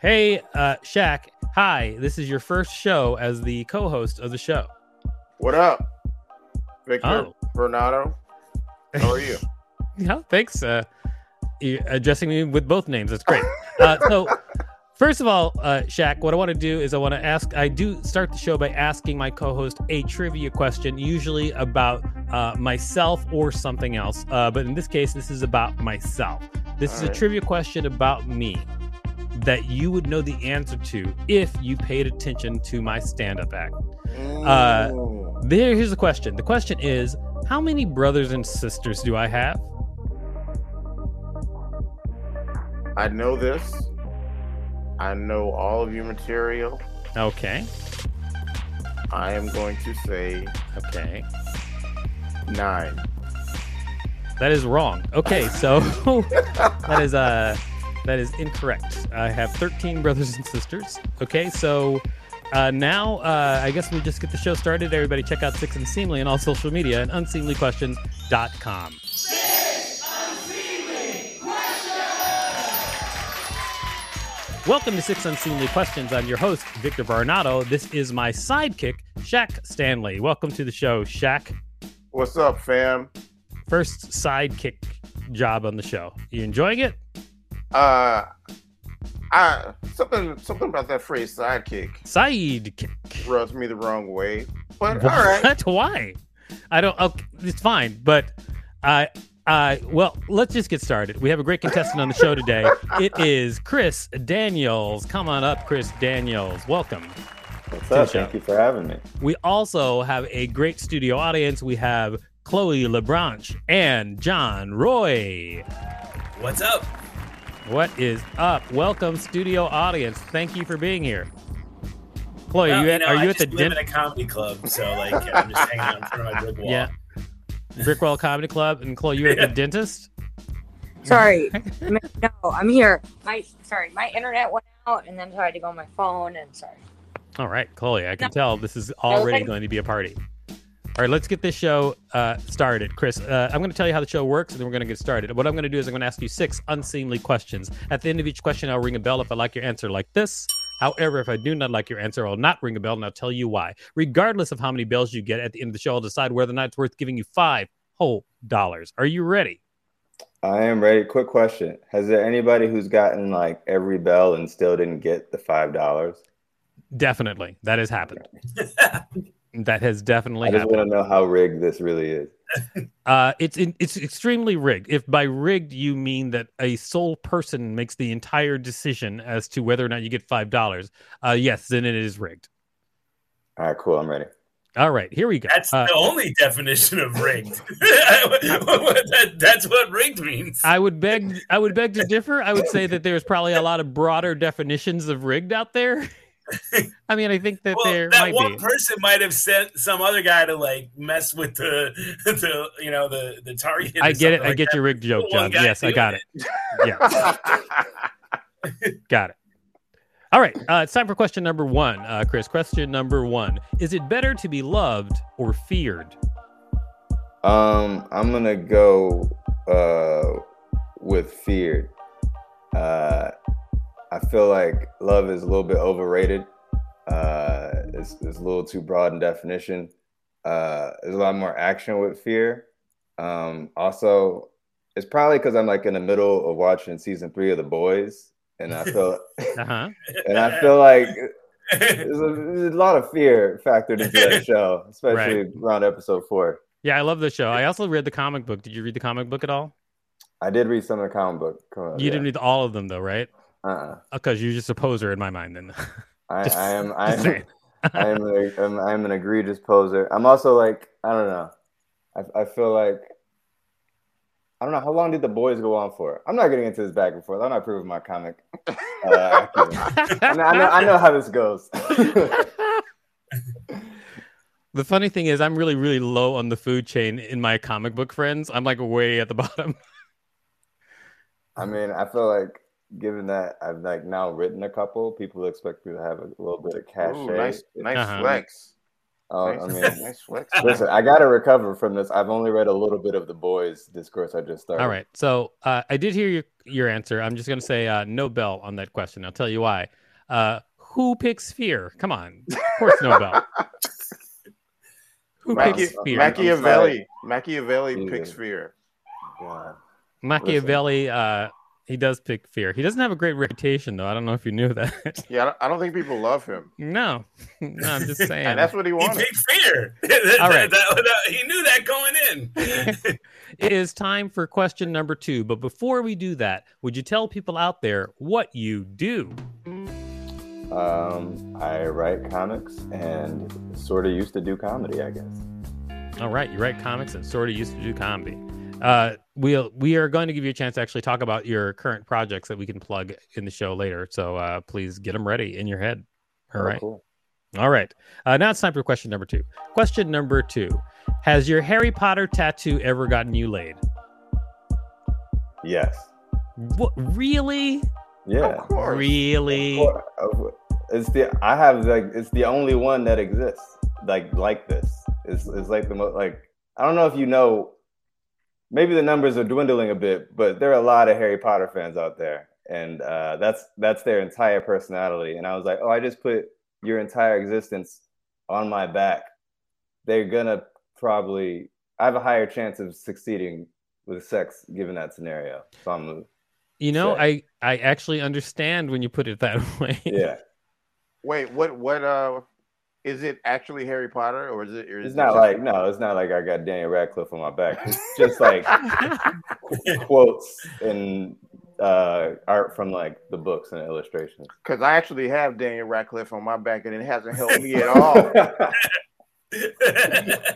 Hey, uh, Shaq. Hi, this is your first show as the co-host of the show. What up, Victor Oh. Varnado? How are you? Yeah, thanks. Uh, you addressing me with both names. That's great. Uh, so, first of all, uh, Shaq, what I want to do is I want to ask. I do start the show by asking my co-host a trivia question, usually about uh, myself or something else. Uh, but in this case, this is about myself. This is a Alright. trivia question about me that you would know the answer to if you paid attention to my stand-up act. Uh, Mm. There, here's the question. The question is, how many brothers and sisters do I have? I know this. I know all of your material. Okay. I am going to say Okay. nine. That is wrong. Okay, so that is uh that is incorrect. I have 13 brothers and sisters. Okay, so uh, now uh, I guess we just get the show started. Everybody check out Six Unseemly on all social media and unseemlyquestions.com. Welcome to Six Unseemly Questions. I'm your host, Victor Varnado. This is my sidekick, Shaq Stanley. Welcome to the show, Shaq. What's up, fam? First sidekick job on the show. You enjoying it? Uh, I something something about that phrase sidekick Sidekick. rubs me the wrong way. But all right, What? Why? I don't. Okay, it's fine, but I. Uh, well, let's just get started. We have a great contestant on the show today. It is Chris Daniels. Come on up, Chris Daniels. Welcome. What's up? Thank you for having me. We also have a great studio audience. We have Chloe LeBranche and John Roy. What's up? What is up? Welcome, studio audience. Thank you for being here. Chloe, Well, you at, know, are I you at just the live den- a comedy club, so like I'm just hanging out in front of my brick wall. Yeah. Brickwell Comedy Club? And Chloe, you're at the dentist? Sorry. no, I'm here. My sorry, my internet went out and then tried to go on my phone and sorry. All right, Chloe, I can No. tell this is already thank- going to be a party. All right, let's get this show uh, started. Chris, uh, I'm going to tell you how the show works, and then we're going to get started. What I'm going to do is I'm going to ask you six unseemly questions. At the end of each question, I'll ring a bell if I like your answer, like this. However, if I do not like your answer, I'll not ring a bell, and I'll tell you why. Regardless of how many bells you get at the end of the show, I'll decide whether or not it's worth giving you five whole dollars. Are you ready? I am ready. Quick question: Has there anybody who's gotten like every bell and still didn't get the five dollars? Definitely, that has happened. that has definitely I just happened. want to know how rigged this really is. Uh, it's it's extremely rigged. If by rigged you mean that a sole person makes the entire decision as to whether or not you get five dollars, uh, yes, then it is rigged. All right, cool. I'm ready. All right, here we go. That's Uh, the only definition of rigged. That- that's what rigged means. I would beg I would beg to differ. I would say that there's probably a lot of broader definitions of rigged out there. I mean, I think that well, there that might one be. person might have sent some other guy to like mess with the the you know the the target. I get it. something I get that. your rigged joke, John. Yes, I doing got it. Yeah, got it. All right, uh, it's time for question number one, uh, Chris. Question number one: Is it better to be loved or feared? Um, I'm gonna go uh with feared. Uh, I feel like love is a little bit overrated. Uh, it's, it's a little too broad in definition. Uh, there's a lot more action with fear. Um, also, it's probably because I'm like in the middle of watching season three of The Boys, and I feel Uh huh. and I feel like there's a, there's a lot of fear factored into that show, especially around episode four. Yeah, I love the show. I also read the comic book. Did you read the comic book at all? I did read some of the comic book. Come on, You didn't read all of them though, right? Uh-uh. Because you're just a poser in my mind. Then I, Just- I am. I am. I am, a, I'm, I'm an egregious poser. I'm also like I don't know. I, I feel like I don't know how long did the boys go on for. I'm not getting into this back and forth. I'm not proving my comic. Uh, acumen. I, know, I, know, I know how this goes. The funny thing is, I'm really, really low on the food chain in my comic book friends. I'm like way at the bottom. I mean, I feel like given that I've like now written a couple, people expect me to have a little bit of cachet. Ooh, nice, nice Uh-huh. flex. Uh, I mean, nice flex. listen, I got to recover from this. I've only read a little bit of the boys' discourse I just started. All right. So uh, I did hear your, your answer. I'm just going to say uh, no bell on that question. I'll tell you why. Uh, who picks fear? Come on. Of course, no bell. Who Machia- picks fear? Machiavelli. Machiavelli Jesus. picks fear. God. Machiavelli, uh, he does pick fear. He doesn't have a great reputation, though. I don't know if you knew that. Yeah, I don't, think people love him, no, no, I'm just saying. and that's what he wants. He wanted. picked fear. All right. That- that- he knew that going in. it is time for question number two. But before we do that, would you tell people out there what you do? Um, I write comics and sort of used to do comedy, I guess. All right, you write comics and sort of used to do comedy. Uh, we'll we are going to give you a chance to actually talk about your current projects that we can plug in the show later. So uh, please get them ready in your head. All Oh, right, cool. all right. Uh, now it's time for question number two. Question number two: Has your Harry Potter tattoo ever gotten you laid? Yes. What? Really? Yeah. Of course. Really? Of course. It's the I have like it's the only one that exists like like this. It's it's like the most like I don't know if you know. Maybe the numbers are dwindling a bit, but there are a lot of Harry Potter fans out there, and uh, that's that's their entire personality. And I was like, oh, I just put your entire existence on my back. They're gonna probably. I have a higher chance of succeeding with sex given that scenario. So I'm You know, Sick. I I actually understand when you put it that way. yeah. Wait, what? What? Uh, is it actually Harry Potter, or is it? Or is It's it not just- like no, it's not like I got Daniel Radcliffe on my back. It's just like quotes and uh, art from like the books and illustrations. Because I actually have Daniel Radcliffe on my back, and it hasn't helped me at all.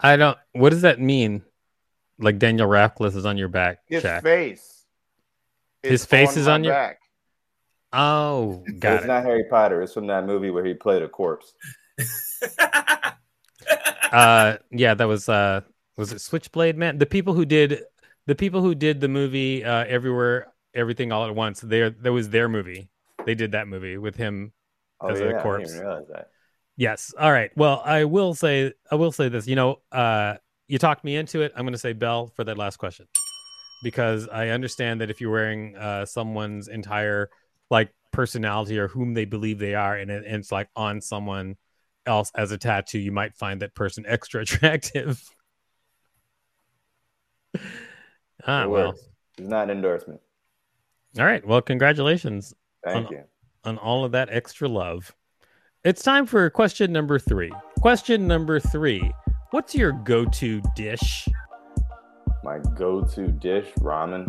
I don't. What does that mean? Like Daniel Radcliffe is on your back, His Shaq. face. His face is my on your- back. Oh, got it's it. not Harry Potter. It's from that movie where he played a corpse. uh, yeah, that was uh, was it Switchblade Man? The people who did the people who did the movie uh, Everywhere, Everything, All at Once. There, that was their movie. They did that movie with him. Oh As a yeah, I didn't corpse. realize that. Yes. All right. Well, I will say, I will say this. You know, uh, you talked me into it. I'm going to say Bell for that last question because I understand that if you're wearing uh, someone's entire like personality or whom they believe they are, and, it, and it's like on someone else as a tattoo, you might find that person extra attractive. ah, It well. works. It's not an endorsement. All right. Well, congratulations Thank On- you. on all of that extra love. It's time for question number three. Question number three What's your go to dish? My go-to dish, ramen.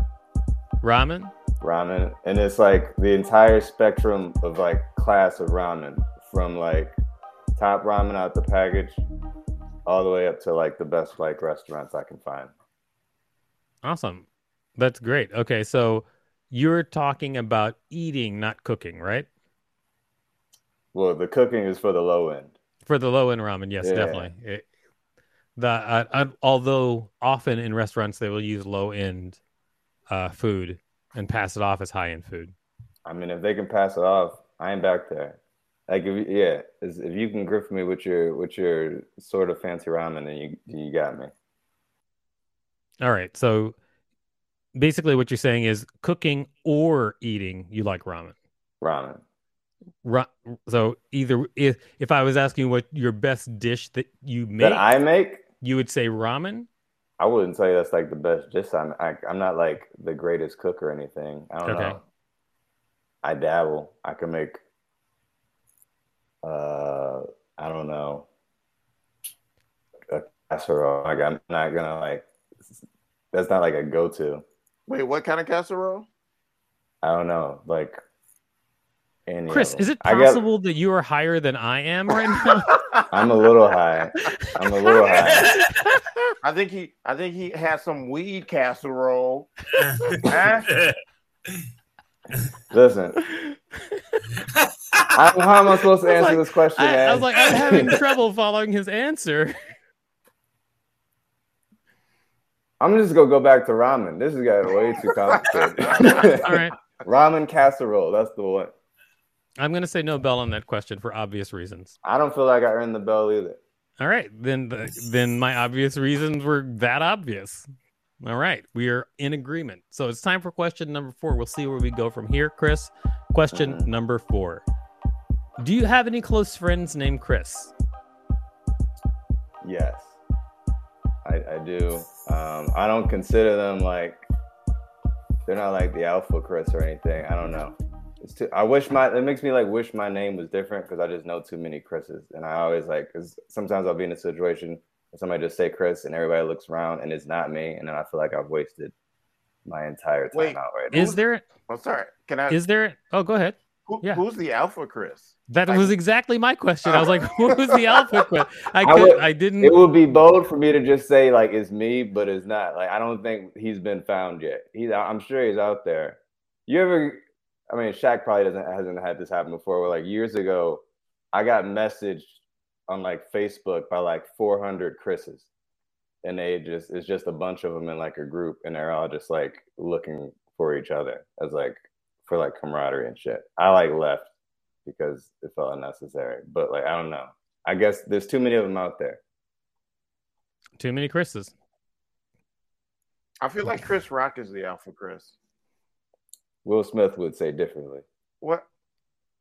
Ramen? Ramen, and it's like the entire spectrum of like class of ramen, from like top ramen out the package, all the way up to like the best like restaurants I can find. Awesome. That's great. Okay. So you're talking about eating, not cooking, right? Well, the cooking is for the low end. For the low end ramen, yes, Yeah. definitely. It- the uh, uh, although often in restaurants they will use low end uh, food and pass it off as high end food. I mean, if they can pass it off, I ain't back there. Like, if, yeah, if you can grift me with your with your sort of fancy ramen, then you you got me. All right. So basically, what you're saying is cooking or eating, you like ramen. Ramen. Ra- so either if if I was asking what your best dish that you make, That I make, you would say ramen. I wouldn't say that's like the best dish. I'm I, I'm not like the greatest cook or anything. I don't Okay. know. I dabble. I can make. Uh, I don't know. A casserole. Like I'm not gonna like. That's not like a go-to. Wait, what kind of casserole? I don't know. Like any Chris, them. is it I got- possible that you are higher than I am right now? I'm a little high. I'm a little high. I think he I think he had some weed casserole. Listen, I, how am I supposed to I answer like- this question, I. I was like, I'm having trouble following his answer. I'm just gonna go back to ramen. This has got way too complicated. All right. ramen casserole. That's the one. I'm going to say no bell on that question for obvious reasons. I don't feel like I earned the bell either. All right, then the, then my obvious reasons were that obvious. All right, we are in agreement. So it's time for question number four. We'll see where we go from here, Chris. Question Mhm. number four: Do you have any close friends named Chris? Yes, I, I do. Um, I don't consider them like they're not like the Alpha Chris or anything. I don't know. It's too, I wish my it makes me like wish my name was different because I just know too many Chris's, and I always like because sometimes I'll be in a situation where somebody just say Chris and everybody looks around and it's not me, and then I feel like I've wasted my entire time Wait, out right now. Is there? I'm sorry. Can I? Is there? Oh, go ahead. who, yeah. Who's the Alpha Chris? That Like- was exactly my question. I was like, "Who's the Alpha Chris?" I I would- I didn't. It would be bold for me to just say like it's me, but it's not. Like I don't think he's been found yet. He's I'm sure he's out there. You ever I mean Shaq probably doesn't hasn't had this happen before where like years ago I got messaged on like Facebook by like 400 Chris's. And they just it's just a bunch of them in like a group and they're all just like looking for each other as like for like camaraderie and shit. I like left because it felt unnecessary. But like I don't know. I guess there's too many of them out there. Too many Chris's. I feel like Chris Rock is the Alpha Chris. Will Smith would say differently. What?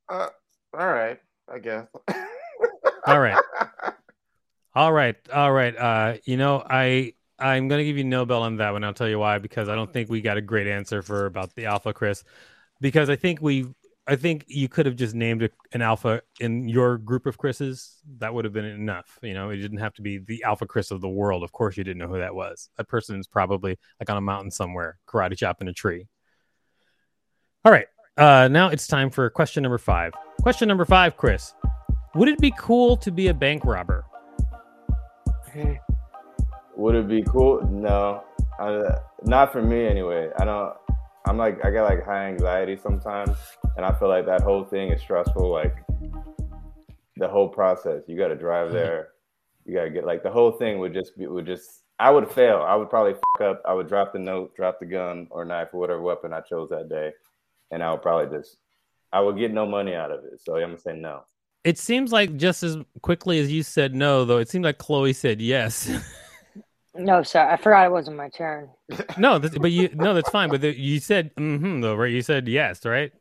Uh, all right, I guess. All right. All right, all right. Uh, you know, I I'm gonna give you no bell on that one. I'll tell you why because I don't think we got a great answer for about the alpha Chris, because I think we I think you could have just named an alpha in your group of Chris's. That would have been enough. You know, it didn't have to be the alpha Chris of the world. Of course, you didn't know who that was. That person is probably like on a mountain somewhere, karate chop in a tree. All right. Uh, now it's time for question number five. Question number five, Chris. Would it be cool to be a bank robber? Would it be cool? No, uh, not for me anyway. I don't. I'm like I got like high anxiety sometimes, and I feel like that whole thing is stressful. Like the whole process, you got to drive there. You got to get like the whole thing would just be would just. I would fail. I would probably fuck up. I would drop the note, drop the gun or knife or whatever weapon I chose that day, and I would probably just. I would get no money out of it. So I'm gonna say no. It seems like just as quickly as you said no, though, it seemed like Chloe said yes. No, sorry, I forgot it wasn't my turn. no, that's, but you no, that's fine. But the, you said mm-hmm though, right? You said yes, right?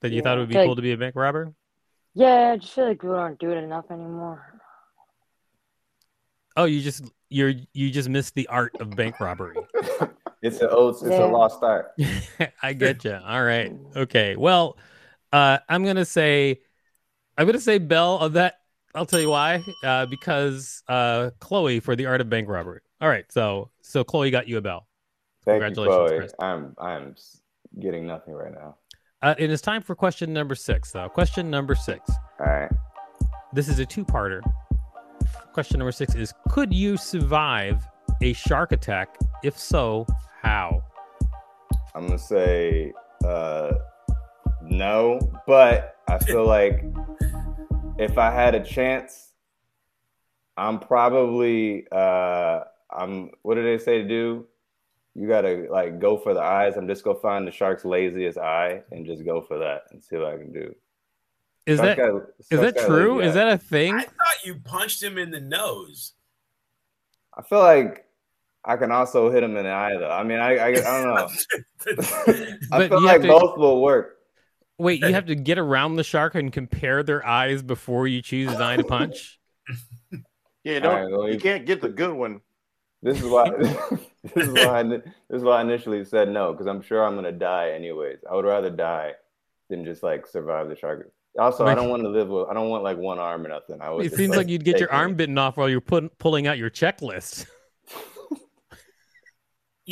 That you thought it would be Yeah. cool to be a bank robber. Yeah, I just feel like we don't do it enough anymore. Oh, you just you're you just missed the art of bank robbery. It's a oh, it's Yeah. a lost art. I get you. All right. Okay. Well, uh, I'm gonna say, I'm gonna say Bell of that. I'll tell you why. Uh, because uh, Chloe for the art of bank robbery. All right. So so Chloe got you a bell. Thank you, Congratulations, Chloe. Chris. I'm I'm getting nothing right now. Uh, it is time for question number six, though. Question number six. All right. This is a two-parter. Question number six is: Could you survive a shark attack? If so, how? I'm gonna say uh, no, but I feel like if I had a chance, I'm probably uh, I'm. What do they say to do? You gotta like go for the eyes. I'm just gonna find the shark's laziest eye and just go for that and see what I can do. Is Shark's that got- is that true? lazy Is that a thing? I thought you punched him in the nose. I feel like I can also hit him in the eye though. I mean, I I, I don't know. I But feel you have like to- both will work. Wait, you have to get around the shark and compare their eyes before you choose his eye to punch. Yeah, All don't right, well, you you- can't get the good one. This is why. this is why. I, this is why I initially said no because I'm sure I'm gonna die anyways. I would rather die than just like survive the shark. Also, I don't want to live with. I don't want like one arm or nothing. I would. It just, seems like you'd get your take arm bitten off while you're put, pulling out your checklist.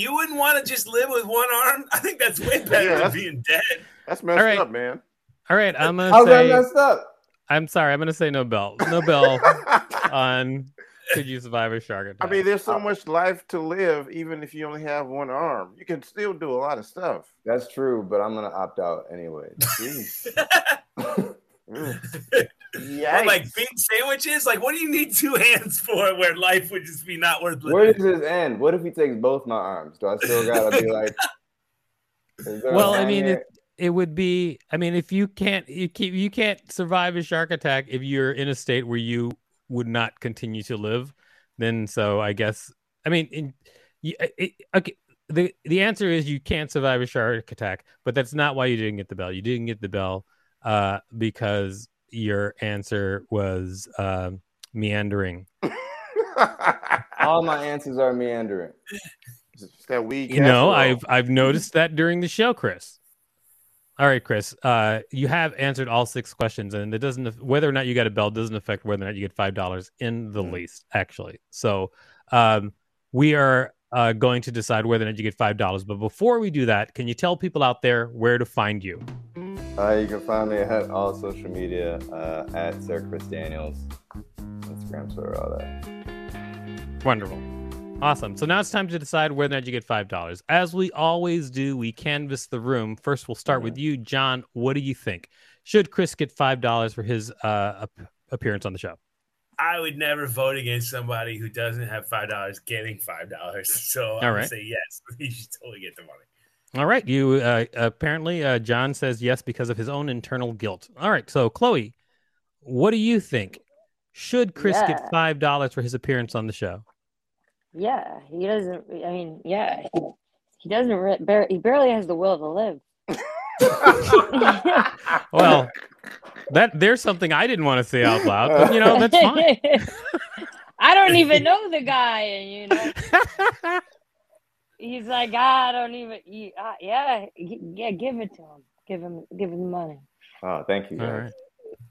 You wouldn't want to just live with one arm? I think that's way better Yeah, than being dead. That's messed All right. up, man. All right, I'm gonna How's that messed up? I'm sorry. I'm gonna say no bell. No bell on. Could you survive a shark attack? I mean, there's so much life to live, even if you only have one arm. You can still do a lot of stuff. That's true, but I'm gonna opt out anyway. Jeez. Mm. Like big sandwiches. Like, what do you need two hands for? Where life would just be not worth living. Where does this end? What if he takes both my arms? Do I still gotta be like? is there a well, I mean, it, it would be. I mean, if you can't, you keep, you can't survive a shark attack if you're in a state where you would not continue to live. Then, so I guess, I mean, in, you, it, okay. The the answer is you can't survive a shark attack, but that's not why you didn't get the bell. You didn't get the bell uh, because your answer was um meandering. all my answers are meandering. It's that weed. You know, casserole. I've I've noticed that during the show, Chris. All right, Chris. Uh, you have answered all six questions, and it doesn't whether or not you got a bell doesn't affect whether or not you get five dollars in the least, actually. So, um, we are uh, going to decide whether or not you get five dollars. But before we do that, can you tell people out there where to find you? Uh, you can find me at all social media uh, at Sir Chris Daniels, Instagram, Twitter, all that. Wonderful. Awesome. So now it's time to decide whether or not you get five dollars. As we always do, we canvass the room. First, we'll start with you, John. What do you think? Should Chris get five dollars for his uh, appearance on the show? I would never vote against somebody who doesn't have five dollars getting five dollars. So I'm All right. say yes. You should totally get the money. All right. You uh, apparently uh, John says yes because of his own internal guilt. All right. So Chloe, what do you think? Should Chris Yeah. get five dollars for his appearance on the show? Yeah, he doesn't. I mean, yeah, he, he doesn't. Re- bar- he barely has the will to live. Well, that there's something I didn't want to say out loud, but you know that's fine. I don't even know the guy, and you know, he's like, "Ah, I don't even. You, uh, yeah, g- yeah, give it to him. Give him, give him money. Oh, thank you. All guys. right.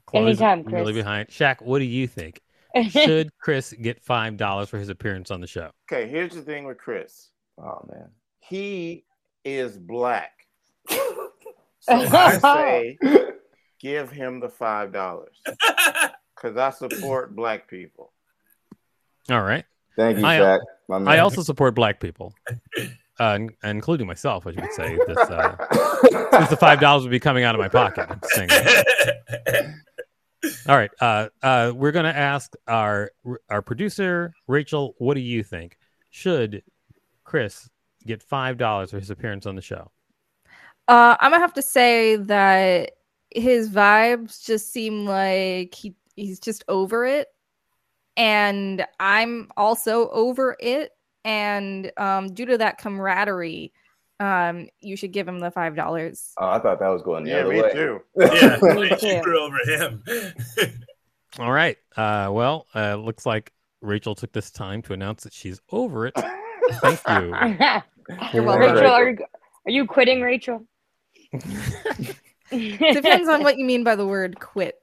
Chloe's Anytime, Really Chris. behind. Shaq, what do you think? Should Chris get five dollars for his appearance on the show? Okay, here's the thing with Chris. Oh man. He is black. So I say give him the five dollars. Because I support black people. All right. Thank you, I- Shaq. I also support black people, uh, in- including myself, I should say. This, uh, since the five dollars would be coming out of my pocket. I'm saying that. All right. Uh, uh, we're gonna ask our our producer Rachel. What do you think? Should Chris get five dollars for his appearance on the show? Uh, I'm gonna have to say that his vibes just seem like he he's just over it, and I'm also over it. And um, due to that camaraderie, um, you should give him the five dollars. Oh, I thought that was going the Yeah, other me way. too. yeah, Me you too. over him. All right. Uh, well, uh, looks like Rachel took this time to announce that she's over it. Thank you. You're welcome. Rachel, are you, are you quitting, Rachel? Depends on what you mean by the word quit.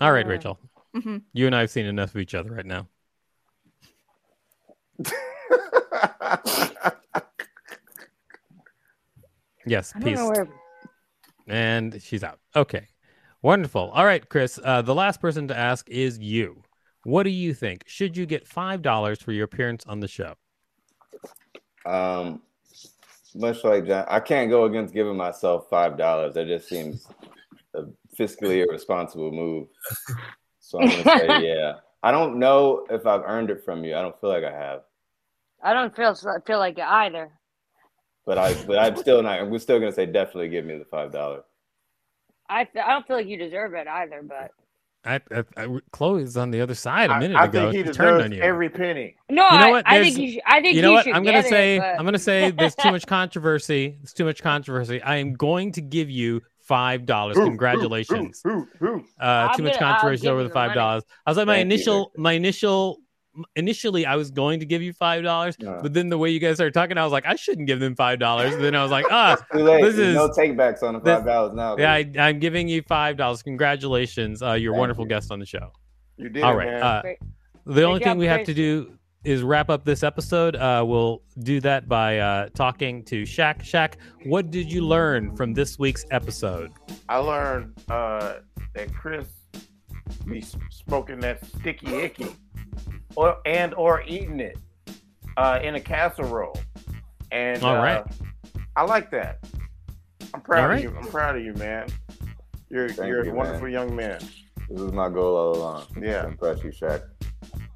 All right, Rachel. Mhm. You and I have seen enough of each other right now. Yes, I peace. where. And she's out. Okay. Wonderful. All right, Chris. Uh, the last person to ask is you. What do you think? Should you get $5 for your appearance on the show? Um, much like John, I can't go against giving myself five dollars. That just seems a fiscally irresponsible move. So I'm gonna say yeah. I don't know if I've earned it from you. I don't feel like I have, I don't feel feel like it either. but I but I'm still not. We're still gonna say definitely give me the five dollars. I I don't feel like you deserve it either. But I, I, I, Chloe's on the other side a I, minute ago. I ago. think he She turned deserves on you. every penny. no, You know I, what? I There's- think you should. I think you know what? I'm gonna say It, but... I'm gonna say there's too much controversy. There's too much controversy. I am going to give you five dollars. Congratulations. Who, who, who? Uh, too much gonna- I'll controversy over the the five dollars. I was like my Thank initial Victor. my initial initially I was going to give you five dollars, Uh. but then the way you guys started talking, I was like I shouldn't give them five dollars. Then I was like ah This is- no takebacks on the five dollars now. yeah. I, I'm giving you five dollars. Congratulations, uh, you're a Thank wonderful you. guest on the show. You did All right. man. Uh, Great. the only thing we have to do is wrap up this episode. Uh, we'll do that by uh, talking to Shaq. Shaq, what did you learn from this week's episode? I learned uh, that Chris be smoking that sticky icky, or and or eating it uh, in a casserole. And All uh. I like that. I'm proud All right. of you. I'm proud of you, man. You're Thank you're you, a wonderful man. young man. This is my goal all along. Yeah. Impress you, Shaq.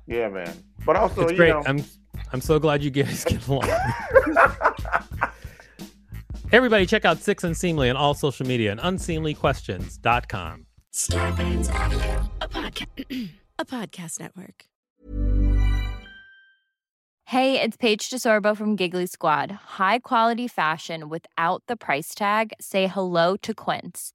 Yeah, man. But also, it's you great. know, I'm I'm so glad you guys get along. Everybody, check out Six Unseemly on all social media and unseemlyquestions.com. Starburns Audio, a podcast, a podcast network. Hey, it's Paige DeSorbo from Giggly Squad. High quality fashion without the price tag. Say hello to Quince.